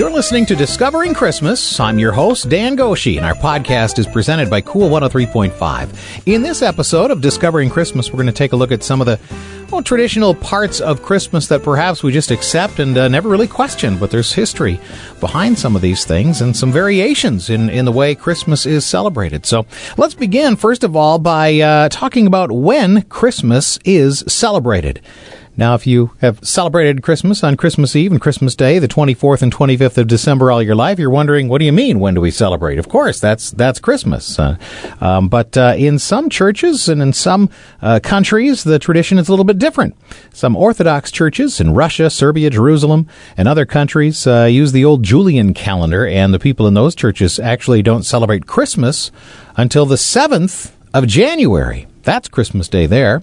You're listening to Discovering Christmas. I'm your host, Dan Goshi, and our podcast is presented by Cool 103.5. In this episode of Discovering Christmas, we're going to take a look at some of the well, traditional parts of Christmas that perhaps we just accept and uh, never really question, but there's history behind some of these things and some variations in, in the way Christmas is celebrated. So let's begin, first of all, by uh, talking about when Christmas is celebrated. Now, if you have celebrated Christmas on Christmas Eve and Christmas Day, the 24th and 25th of December all your life, you're wondering, what do you mean? When do we celebrate? Of course, that's that's Christmas. Uh, um, but uh, in some churches and in some uh, countries, the tradition is a little bit different. Some Orthodox churches in Russia, Serbia, Jerusalem, and other countries uh, use the old Julian calendar, and the people in those churches actually don't celebrate Christmas until the 7th of January. That's Christmas Day there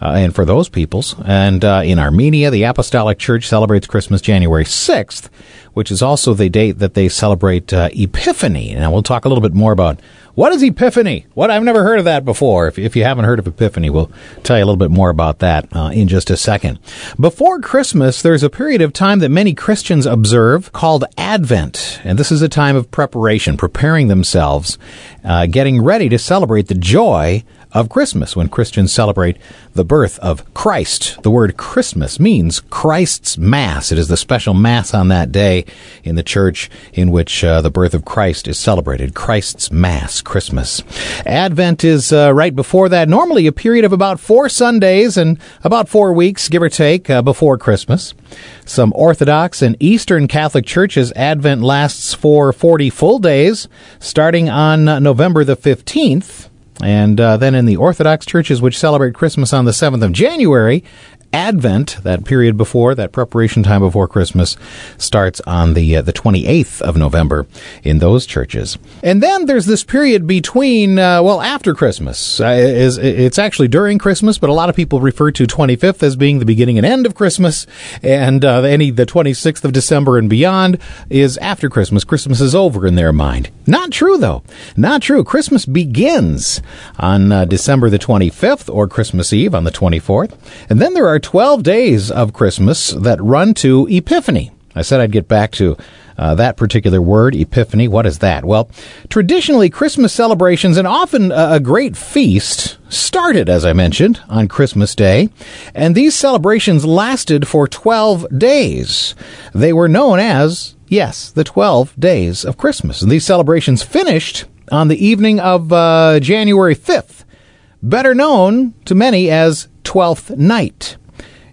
uh, and for those peoples. And uh, in Armenia, the Apostolic Church celebrates Christmas January 6th, which is also the date that they celebrate uh, Epiphany. Now, we'll talk a little bit more about what is Epiphany? What I've never heard of that before. If, if you haven't heard of Epiphany, we'll tell you a little bit more about that uh, in just a second. Before Christmas, there's a period of time that many Christians observe called Advent, and this is a time of preparation, preparing themselves, uh, getting ready to celebrate the joy of Christmas when Christians celebrate the birth of Christ. The word Christmas means Christ's Mass. It is the special Mass on that day in the church in which uh, the birth of Christ is celebrated. Christ's Mass, Christmas. Advent is uh, right before that, normally a period of about four Sundays and about four weeks, give or take, uh, before Christmas. Some Orthodox and Eastern Catholic churches, Advent lasts for 40 full days, starting on November the 15th. And uh, then in the Orthodox churches, which celebrate Christmas on the 7th of January, Advent, that period before, that preparation time before Christmas, starts on the uh, the 28th of November in those churches. And then there's this period between, uh, well, after Christmas. Uh, is It's actually during Christmas, but a lot of people refer to 25th as being the beginning and end of Christmas, and uh, any the 26th of December and beyond is after Christmas. Christmas is over in their mind. Not true, though. Not true. Christmas begins on uh, December the 25th or Christmas Eve on the 24th, and then there are 12 days of Christmas that run to Epiphany. I said I'd get back to uh, that particular word, Epiphany. What is that? Well, traditionally, Christmas celebrations and often a great feast started, as I mentioned, on Christmas Day, and these celebrations lasted for 12 days. They were known as, yes, the 12 days of Christmas. And these celebrations finished on the evening of uh, January 5th, better known to many as Twelfth Night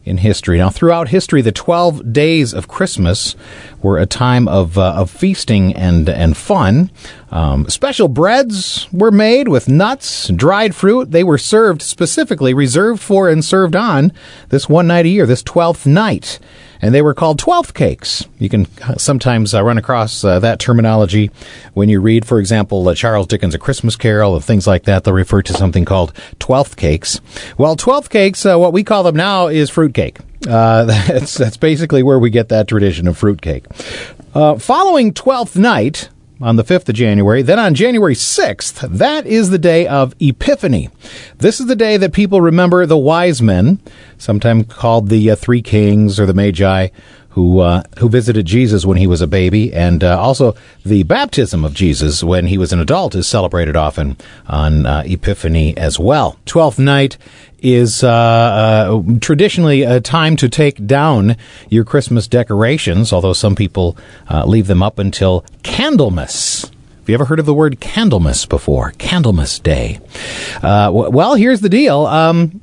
in history. Now, throughout history, the 12 days of Christmas were a time of, uh, of feasting and, and fun. Um, special breads were made with nuts, dried fruit. They were served specifically, reserved for and served on this one night a year, this 12th night and they were called twelfth cakes. You can sometimes uh, run across uh, that terminology when you read, for example, uh, Charles Dickens' A Christmas Carol and things like that. They'll refer to something called twelfth cakes. Well, twelfth cakes, uh, what we call them now is fruitcake. Uh, that's that's basically where we get that tradition of fruitcake. Uh, following Twelfth Night, on the 5th of January. Then on January 6th, that is the day of Epiphany. This is the day that people remember the wise men, sometimes called the uh, Three Kings or the Magi, who uh, who visited Jesus when he was a baby, and uh, also the baptism of Jesus when he was an adult is celebrated often on uh, Epiphany as well. Twelfth night is uh, uh, traditionally a time to take down your Christmas decorations, although some people uh, leave them up until Candlemas. Have you ever heard of the word Candlemas before? Candlemas Day. W- well, here's the deal. Um,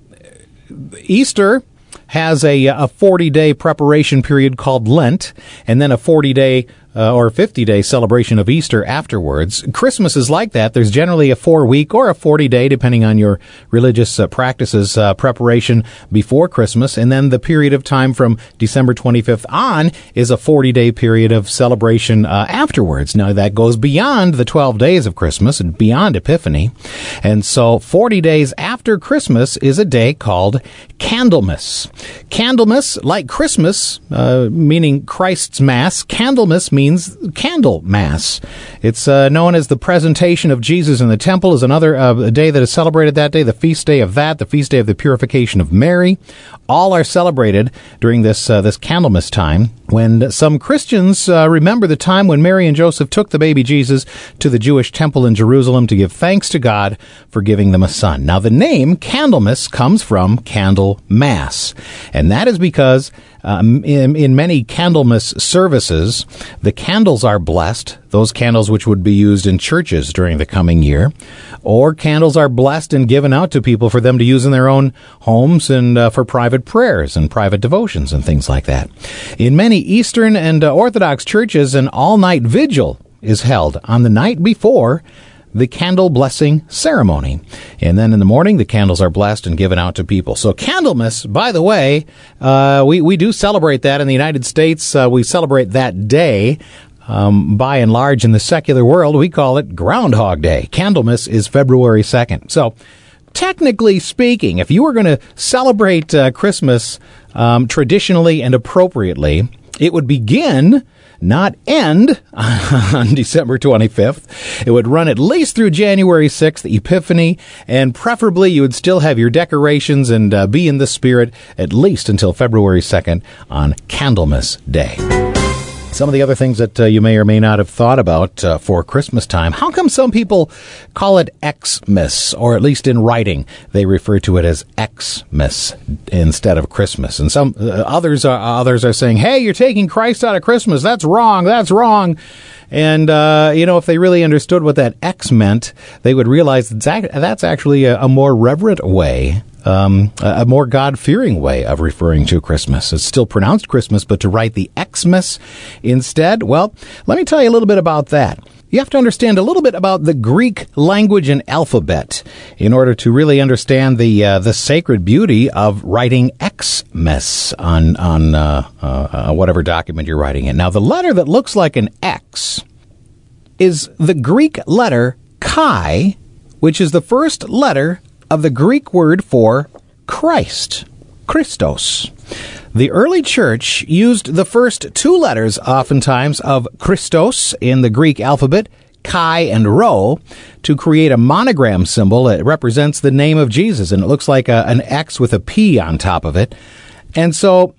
Easter has a, a 40 day preparation period called Lent, and then a 40 day uh, or 50 day celebration of Easter afterwards. Christmas is like that. There's generally a four week or a 40 day, depending on your religious uh, practices, uh, preparation before Christmas. And then the period of time from December 25th on is a 40 day period of celebration uh, afterwards. Now that goes beyond the 12 days of Christmas and beyond Epiphany. And so 40 days after Christmas is a day called Candlemas. Candlemas, like Christmas, uh, meaning Christ's Mass, Candlemas means candle mass. It's uh, known as the presentation of Jesus in the temple is another uh, day that is celebrated that day, the feast day of that, the feast day of the purification of Mary. All are celebrated during this uh, this Candlemas time when some Christians uh, remember the time when Mary and Joseph took the baby Jesus to the Jewish temple in Jerusalem to give thanks to God for giving them a son. Now the name Candlemas comes from Candle Mass, and that is because um, in, in many Candlemas services, the candles are blessed, those candles which would be used in churches during the coming year, or candles are blessed and given out to people for them to use in their own homes and uh, for private prayers and private devotions and things like that. In many Eastern and uh, Orthodox churches, an all night vigil is held on the night before the candle blessing ceremony. And then in the morning, the candles are blessed and given out to people. So Candlemas, by the way, uh, we, we do celebrate that in the United States. Uh, we celebrate that day. Um, by and large, in the secular world, we call it Groundhog Day. Candlemas is February 2nd. So, technically speaking, if you were going to celebrate uh, Christmas um, traditionally and appropriately, it would begin not end on December 25th. It would run at least through January 6th, Epiphany, and preferably you would still have your decorations and uh, be in the spirit at least until February 2nd on Candlemas Day. Some of the other things that uh, you may or may not have thought about uh, for Christmas time. How come some people call it Xmas, or at least in writing, they refer to it as Xmas instead of Christmas? And some uh, others are others are saying, "Hey, you're taking Christ out of Christmas. That's wrong. That's wrong." And, uh, you know, if they really understood what that X meant, they would realize that's actually a, more reverent way um, a more God fearing way of referring to Christmas. It's still pronounced Christmas, but to write the Xmas instead, well, let me tell you a little bit about that. You have to understand a little bit about the Greek language and alphabet in order to really understand the uh, the sacred beauty of writing Xmas on on uh, uh, whatever document you're writing in. Now, the letter that looks like an X is the Greek letter chi, which is the first letter of the Greek word for Christ, Christos. The early church used the first two letters, oftentimes, of Christos in the Greek alphabet, chi and rho, to create a monogram symbol that represents the name of Jesus. And it looks like a, an X with a P on top of it. And so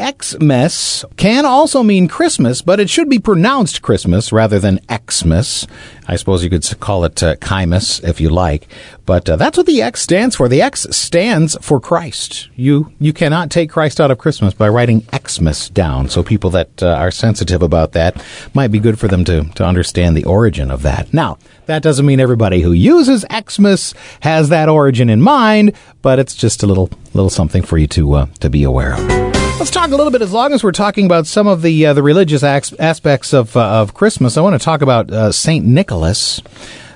Xmas can also mean Christmas, but it should be pronounced Christmas rather than Xmas. I suppose you could call it uh, Chimus if you like, but uh, that's what the X stands for. The X stands for Christ. You you cannot take Christ out of Christmas by writing Xmas down. So people that uh, are sensitive about that might be good for them to to understand the origin of that. Now that doesn't mean everybody who uses Xmas has that origin in mind, but it's just a little little something for you to uh, to be aware of. Let's talk a little bit. As long as we're talking about some of the uh, the religious aspects of uh, of Christmas, I want to talk about uh, Saint Nicholas,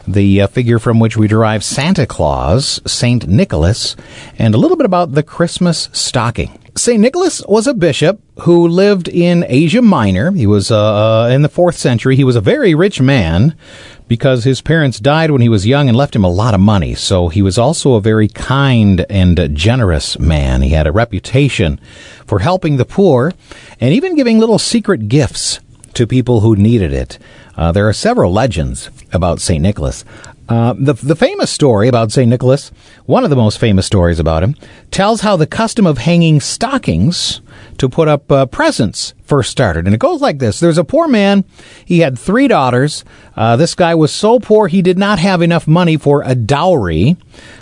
the uh, figure from which we derive Santa Claus, Saint Nicholas, and a little bit about the Christmas stocking. St. Nicholas was a bishop who lived in Asia Minor. He was uh, uh, in the fourth century. He was a very rich man because his parents died when he was young and left him a lot of money. So he was also a very kind and generous man. He had a reputation for helping the poor and even giving little secret gifts to people who needed it. Uh, there are several legends about St. Nicholas. Uh, the, the famous story about St. Nicholas, one of the most famous stories about him, tells how the custom of hanging stockings to put up uh, presents first started. And it goes like this There's a poor man. He had three daughters. Uh, this guy was so poor he did not have enough money for a dowry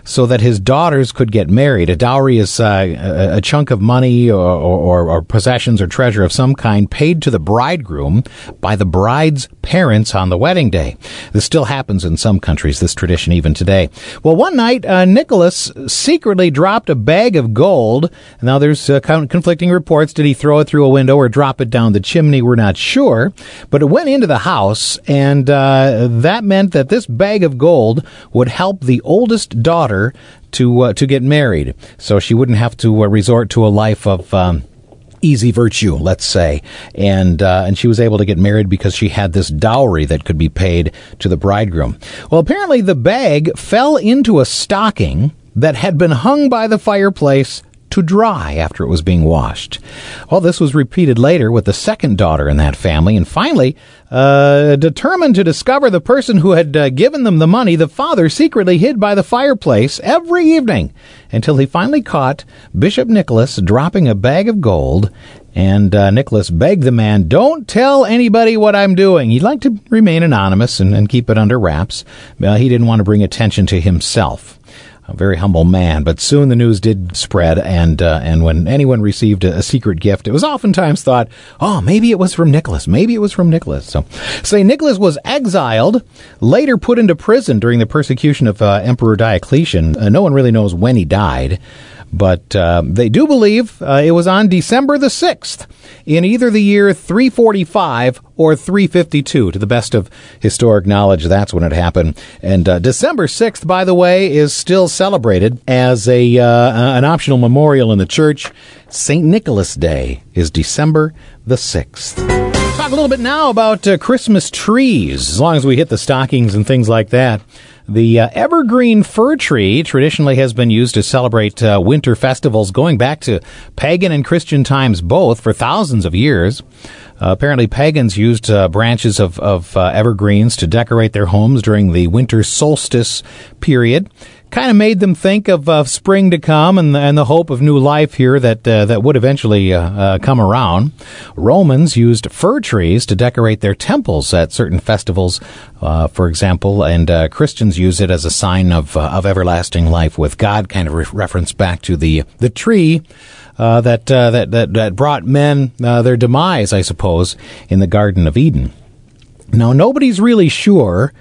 so that his daughters could get married. A dowry is uh, a, chunk of money or, or, or, possessions or treasure of some kind paid to the bridegroom by the bride's parents on the wedding day. This still happens in some countries, this tradition even today. Well, one night, uh, Nicholas secretly dropped a bag of gold. Now, there's uh, conflicting reports. Did he throw it through a window or drop it down the chimney? We're not sure. But it went into the house, and uh, that meant that this bag of gold would help the oldest daughter to uh, to get married, so she wouldn't have to uh, resort to a life of. Um, easy virtue, let's say, and uh, and she was able to get married because she had this dowry that could be paid to the bridegroom. Well, apparently the bag fell into a stocking that had been hung by the fireplace to dry after it was being washed. Well, this was repeated later with the second daughter in that family, and finally, uh, determined to discover the person who had uh, given them the money, the father secretly hid by the fireplace every evening until he finally caught Bishop Nicholas dropping a bag of gold. And uh, Nicholas begged the man, Don't tell anybody what I'm doing. He'd like to remain anonymous and, and keep it under wraps. he didn't want to bring attention to himself a very humble man. But soon the news did spread, and uh, and when anyone received a, a, secret gift, it was oftentimes thought, oh, maybe it was from Nicholas. Maybe it was from Nicholas. So, Saint Nicholas was exiled, later put into prison during the persecution of uh, Emperor Diocletian. Uh, no one really knows when he died. But uh, they do believe uh, it was on December the 6th in either the year 345 or 352. To the best of historic knowledge, that's when it happened. And uh, December 6th, by the way, is still celebrated as a uh, an optional memorial in the church. St. Nicholas Day is December the 6th talk a little bit now about uh, Christmas trees, as long as we hit the stockings and things like that. The uh, evergreen fir tree traditionally has been used to celebrate uh, winter festivals going back to pagan and Christian times both for thousands of years. Uh, apparently, pagans used uh, branches of, of uh, evergreens to decorate their homes during the winter solstice period kind of made them think of uh, spring to come and the, and the hope of new life here that uh, that would eventually uh, uh come around. Romans used fir trees to decorate their temples at certain festivals, uh, for example, and uh, Christians use it as a sign of of everlasting life with God. Kind of re- reference back to the the tree. that, that that that brought men their demise, I suppose, in the Garden of Eden. Now, nobody's really sure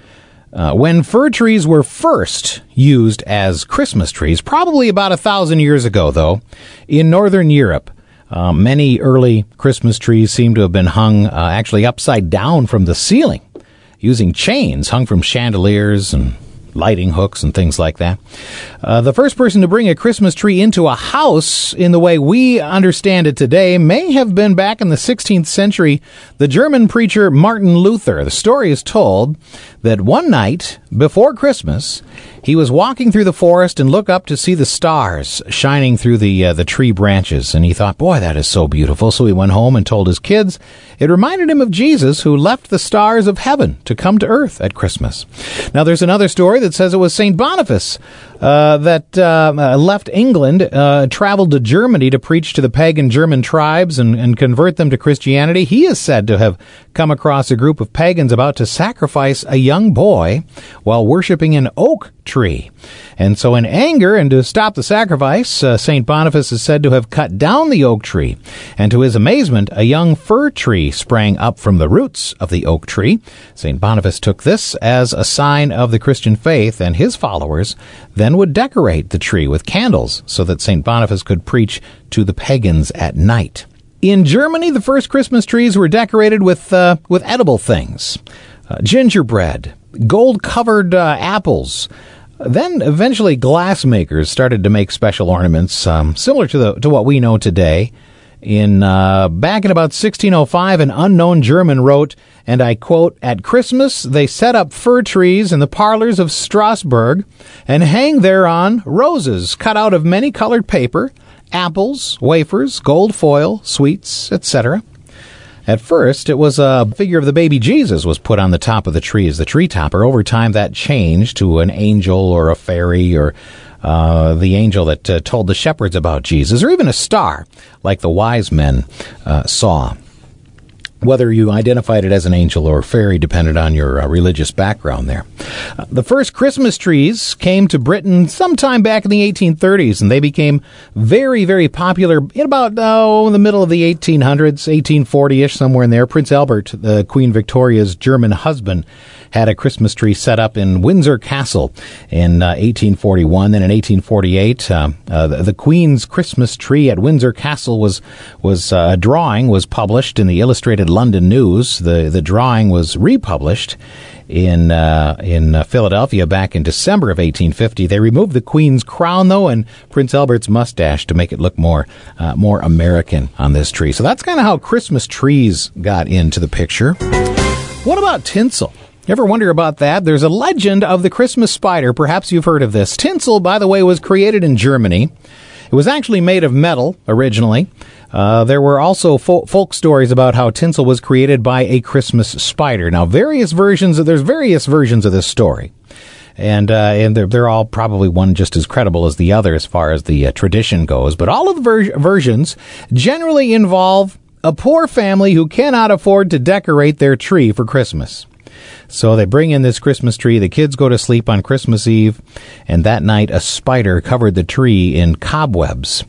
uh, when fir trees were first used as Christmas trees, probably about a thousand years ago, though, in Northern Europe, uh, many early Christmas trees seem to have been hung uh, actually upside down from the ceiling using chains hung from chandeliers and lighting hooks and things like that. Uh, the first person to bring a Christmas tree into a house in the way we understand it today may have been back in the 16th century, the German preacher Martin Luther. The story is told that one night before Christmas, he was walking through the forest and looked up to see the stars shining through the uh, the tree branches, and he thought, "Boy, that is so beautiful." So he went home and told his kids. It reminded him of Jesus, who left the stars of heaven to come to earth at Christmas. Now, there's another story that says it was Saint Boniface uh, that uh, uh, left England, uh, traveled to Germany to preach to the pagan German tribes and, and convert them to Christianity. He is said to have come across a group of pagans about to sacrifice a young boy while worshiping an oak tree. And so, in anger and to stop the sacrifice, uh, St. Boniface is said to have cut down the oak tree. And to his amazement, a young fir tree sprang up from the roots of the oak tree. St. Boniface took this as a sign of the Christian faith, and his followers then would decorate the tree with candles so that St. Boniface could preach to the pagans at night. In Germany, the first Christmas trees were decorated with, uh, with edible things. Uh, gingerbread, gold covered uh, apples, then eventually glassmakers started to make special ornaments um, similar to the to what we know today. In uh, back in about 1605, an unknown German wrote, and I quote: "At Christmas, they set up fir trees in the parlors of Strasbourg, and hang thereon roses cut out of many colored paper, apples, wafers, gold foil, sweets, etc." At first, it was a figure of the baby Jesus was put on the top of the tree as the tree topper. Over time, that changed to an angel or a fairy or uh, the angel that uh, told the shepherds about Jesus, or even a star, like the wise men uh, saw whether you identified it as an angel or fairy depended on your uh, religious background there. Uh, the first Christmas trees came to Britain sometime back in the 1830s, and they became very, very popular in about oh, in the middle of the 1800s, 1840-ish, somewhere in there. Prince Albert, the Queen Victoria's German husband, had a Christmas tree set up in Windsor Castle in uh, 1841. Then in 1848, uh, uh, the, the, Queen's Christmas tree at Windsor Castle was was uh, a drawing was published in the Illustrated London News. The the drawing was republished in uh, in uh, Philadelphia back in December of 1850. They removed the Queen's crown though and Prince Albert's mustache to make it look more uh, more American on this tree. So that's kind of how Christmas trees got into the picture. What about tinsel? Ever wonder about that? There's a legend of the Christmas spider. Perhaps you've heard of this. Tinsel, by the way, was created in Germany. It was actually made of metal originally. Uh, there were also fo- folk stories about how tinsel was created by a Christmas spider. Now, various versions of, there's various versions of this story. And, uh, and they're, they're all probably one just as credible as the other as far as the uh, tradition goes. But all of the ver- versions generally involve a poor family who cannot afford to decorate their tree for Christmas. So they bring in this Christmas tree. The kids go to sleep on Christmas Eve, and that night a spider covered the tree in cobwebs.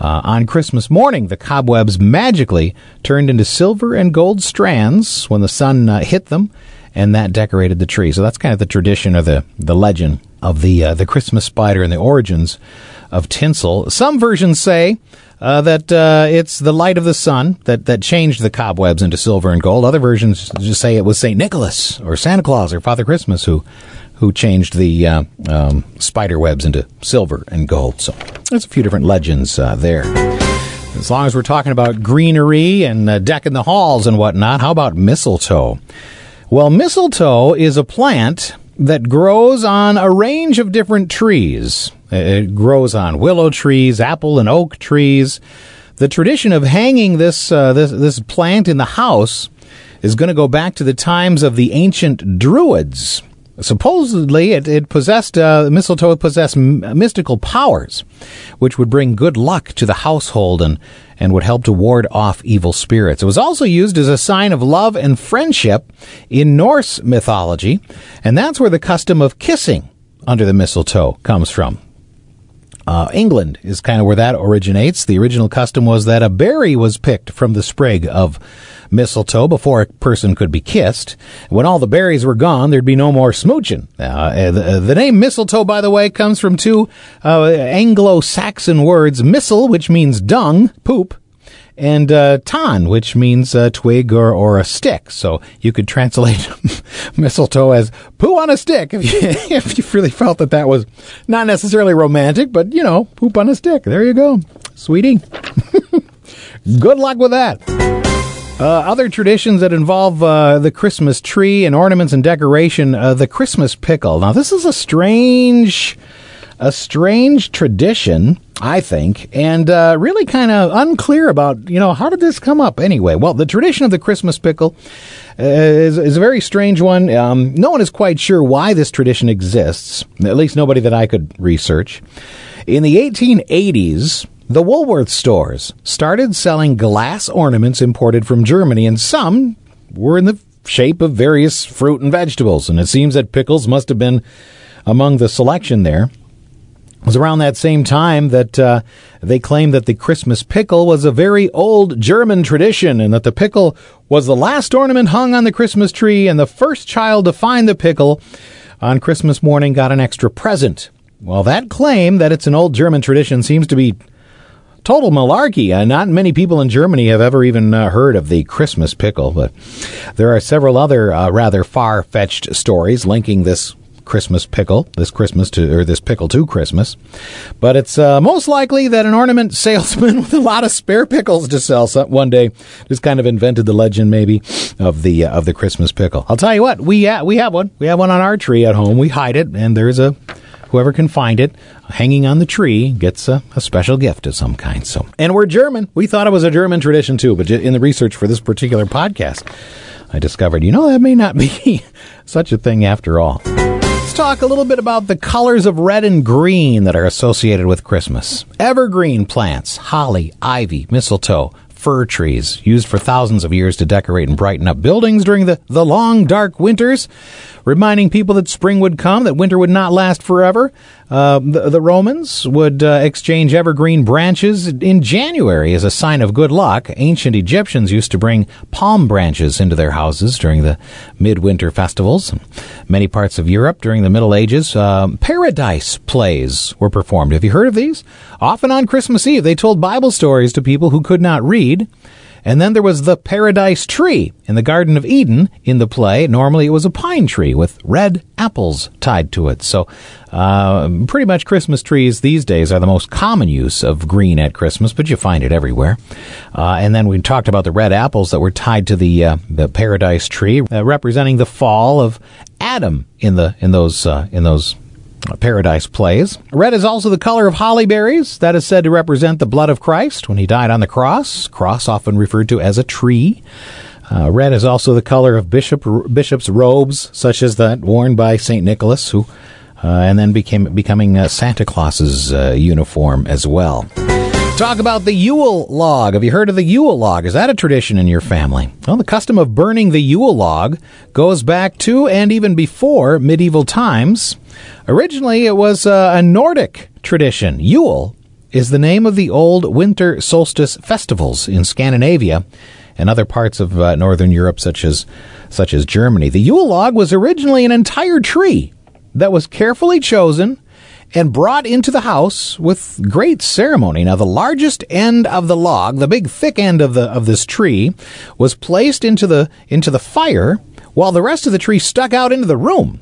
Uh, on Christmas morning, the cobwebs magically turned into silver and gold strands when the sun uh, hit them, and that decorated the tree. So that's kind of the tradition or the, the legend of the uh, the Christmas spider and the origins of tinsel. Some versions say uh, that uh, it's the light of the sun that, that changed the cobwebs into silver and gold. Other versions just say it was St. Nicholas or Santa Claus or Father Christmas who who changed the uh, um, spider webs into silver and gold. So there's a few different legends uh, there. As long as we're talking about greenery and uh, decking the halls and whatnot, how about mistletoe? Well, mistletoe is a plant that grows on a range of different trees. It grows on willow trees, apple and oak trees. The tradition of hanging this uh, this this plant in the house is going to go back to the times of the ancient Druids. Supposedly, it, it possessed uh, mistletoe possessed m- mystical powers, which would bring good luck to the household and and would help to ward off evil spirits. It was also used as a sign of love and friendship in Norse mythology, and that's where the custom of kissing under the mistletoe comes from. Uh, England is kind of where that originates. The original custom was that a berry was picked from the sprig of mistletoe before a person could be kissed. When all the berries were gone, there'd be no more smooching. Uh, the, the, name mistletoe, by the way, comes from two uh, Anglo-Saxon words: mistel, which means dung, poop, and uh, tan, which means a twig or, or a stick. So you could translate mistletoe as poo on a stick if you, if you really felt that that was not necessarily romantic, but you know, poop on a stick. There you go, sweetie. Good luck with that. Uh, other traditions that involve uh, the Christmas tree and ornaments and decoration, uh, the Christmas pickle. Now, this is a strange a strange tradition, I think, and uh, really kind of unclear about, you know, how did this come up anyway? Well, the tradition of the Christmas pickle uh, is, is, a very strange one. Um, no one is quite sure why this tradition exists, at least nobody that I could research. In the 1880s, the Woolworth stores started selling glass ornaments imported from Germany, and some were in the shape of various fruit and vegetables, and it seems that pickles must have been among the selection there. It was around that same time that uh, they claimed that the Christmas pickle was a very old German tradition and that the pickle was the last ornament hung on the Christmas tree and the first child to find the pickle on Christmas morning got an extra present. Well, that claim that it's an old German tradition seems to be total malarkey. Uh, not many people in Germany have ever even uh, heard of the Christmas pickle, but there are several other uh, rather far fetched stories linking this Christmas pickle this Christmas to or this pickle to Christmas, but it's uh, most likely that an ornament salesman with a lot of spare pickles to sell some, one day just kind of invented the legend maybe of the uh, of the Christmas pickle. I'll tell you what we uh, we have one we have one on our tree at home. We hide it, and there's a whoever can find it hanging on the tree gets a, a, special gift of some kind. So, and we're German. We thought it was a German tradition too, but in the research for this particular podcast, I discovered you know that may not be such a thing after all. Let's talk a little bit about the colors of red and green that are associated with Christmas. Evergreen plants, holly, ivy, mistletoe, fir trees, used for thousands of years to decorate and brighten up buildings during the, the long, dark winters, reminding people that spring would come, that winter would not last forever. Uh, the, the, Romans would uh, exchange evergreen branches in January as a sign of good luck. Ancient Egyptians used to bring palm branches into their houses during the midwinter festivals. Many parts of Europe during the Middle Ages, uh, paradise plays were performed. Have you heard of these? Often on Christmas Eve, they told Bible stories to people who could not read. And then there was the paradise tree in the Garden of Eden in the play. Normally it was a pine tree with red apples tied to it. So, uh, pretty much Christmas trees these days are the most common use of green at Christmas, but you find it everywhere. Uh, and then we talked about the red apples that were tied to the, uh, the paradise tree, uh, representing the fall of Adam in the, in those, uh, in those Paradise plays. Red is also the color of holly berries. That is said to represent the blood of Christ when he died on the cross. Cross often referred to as a tree. Uh, red is also the color of bishop bishop's robes, such as that worn by Saint Nicholas, who uh, and then became becoming uh, Santa Claus's uh, uniform as well. Talk about the Yule log. Have you heard of the Yule log? Is that a tradition in your family? Well, the custom of burning the Yule log goes back to and even before medieval times. Originally, it was uh, a Nordic tradition. Yule is the name of the old winter solstice festivals in Scandinavia and other parts of uh, northern Europe, such as such as Germany. The Yule log was originally an entire tree that was carefully chosen and brought into the house with great ceremony. Now, the largest end of the log, the big thick end of the of this tree, was placed into the into the fire, while the rest of the tree stuck out into the room.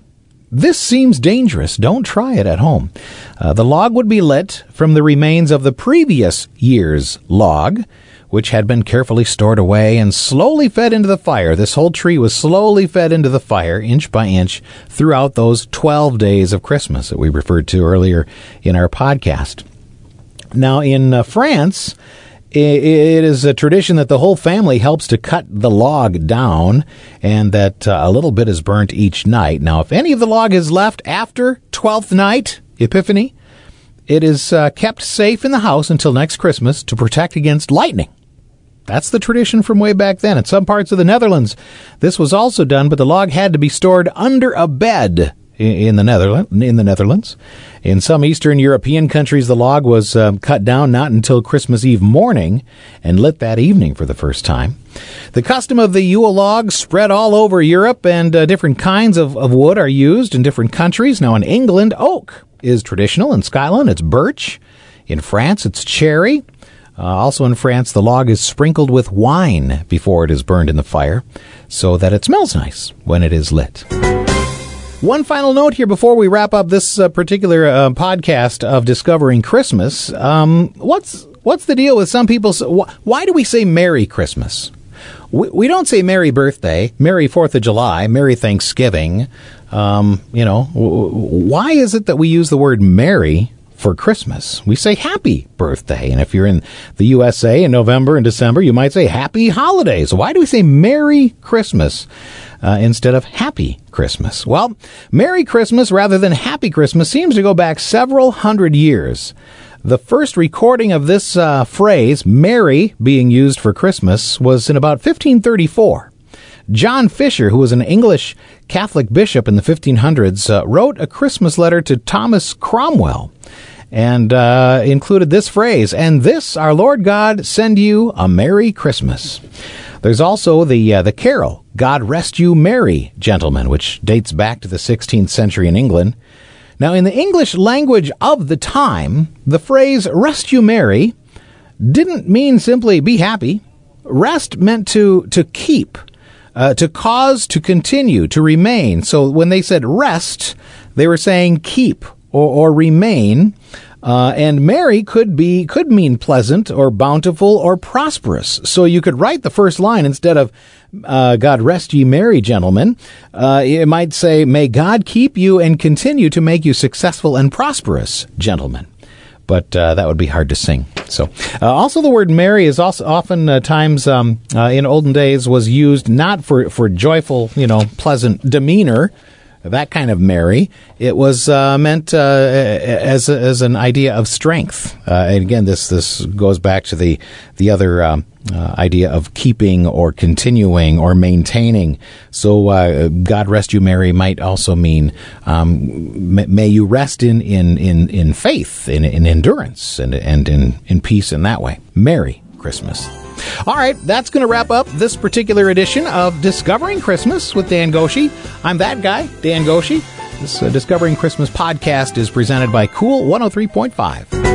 This seems dangerous. Don't try it at home. Uh, the log would be lit from the remains of the previous year's log, which had been carefully stored away and slowly fed into the fire. This whole tree was slowly fed into the fire, inch by inch, throughout those 12 days of Christmas that we referred to earlier in our podcast. Now, in uh, France, it is a tradition that the whole family helps to cut the log down and that uh, a little bit is burnt each night. Now, if any of the log is left after 12th night, Epiphany, it is uh, kept safe in the house until next Christmas to protect against lightning. That's the tradition from way back then. In some parts of the Netherlands, this was also done, but the log had to be stored under a bed in the Netherlands. In the Netherlands, in some Eastern European countries, the log was um, cut down not until Christmas Eve morning and lit that evening for the first time. The custom of the Yule log spread all over Europe, and uh, different kinds of, of wood are used in different countries. Now, in England, oak is traditional. In Scotland, it's birch. In France, it's cherry. Uh, also in France, the log is sprinkled with wine before it is burned in the fire so that it smells nice when it is lit. One final note here before we wrap up this uh, particular uh, podcast of Discovering Christmas. Um, what's what's the deal with some people? Wh- why do we say Merry Christmas? We, we don't say Merry Birthday, Merry Fourth of July, Merry Thanksgiving. Um, you know, w- why is it that we use the word Merry for Christmas. We say happy birthday. And if you're in the USA in November and December, you might say happy holidays. Why do we say Merry Christmas? Uh, instead of Happy Christmas. Well, Merry Christmas rather than Happy Christmas seems to go back several hundred years. The first recording of this uh, phrase, Merry, being used for Christmas, was in about 1534. John Fisher, who was an English Catholic bishop in the 1500s, uh, wrote a Christmas letter to Thomas Cromwell and uh, included this phrase, and this our Lord God send you a Merry Christmas. There's also the uh, the carol, God Rest You Merry, Gentlemen, which dates back to the 16th century in England. Now, in the English language of the time, the phrase rest you merry didn't mean simply be happy. Rest meant to, to keep, uh, to cause, to continue, to remain. So when they said rest, they were saying keep or, or remain. Uh, and merry could be could mean pleasant or bountiful or prosperous. So you could write the first line instead of uh, "God rest ye merry, gentlemen." Uh, it might say, "May God keep you and continue to make you successful and prosperous, gentlemen." But uh, that would be hard to sing. So, uh, also the word "merry" is also often uh, times um, in olden days was used not for for joyful, you know, pleasant demeanor that kind of merry. It was uh, meant uh, as as an idea of strength. Uh, and again, this this goes back to the the other um, uh, idea of keeping or continuing or maintaining. So, uh, God rest you, merry, might also mean um, may you rest in in in, in faith, in, in endurance, and and in in peace in that way. Merry Christmas. All right, that's going to wrap up this particular edition of Discovering Christmas with Dan Goshi. I'm that guy, Dan Goshi. This uh, Discovering Christmas podcast is presented by Cool 103.5.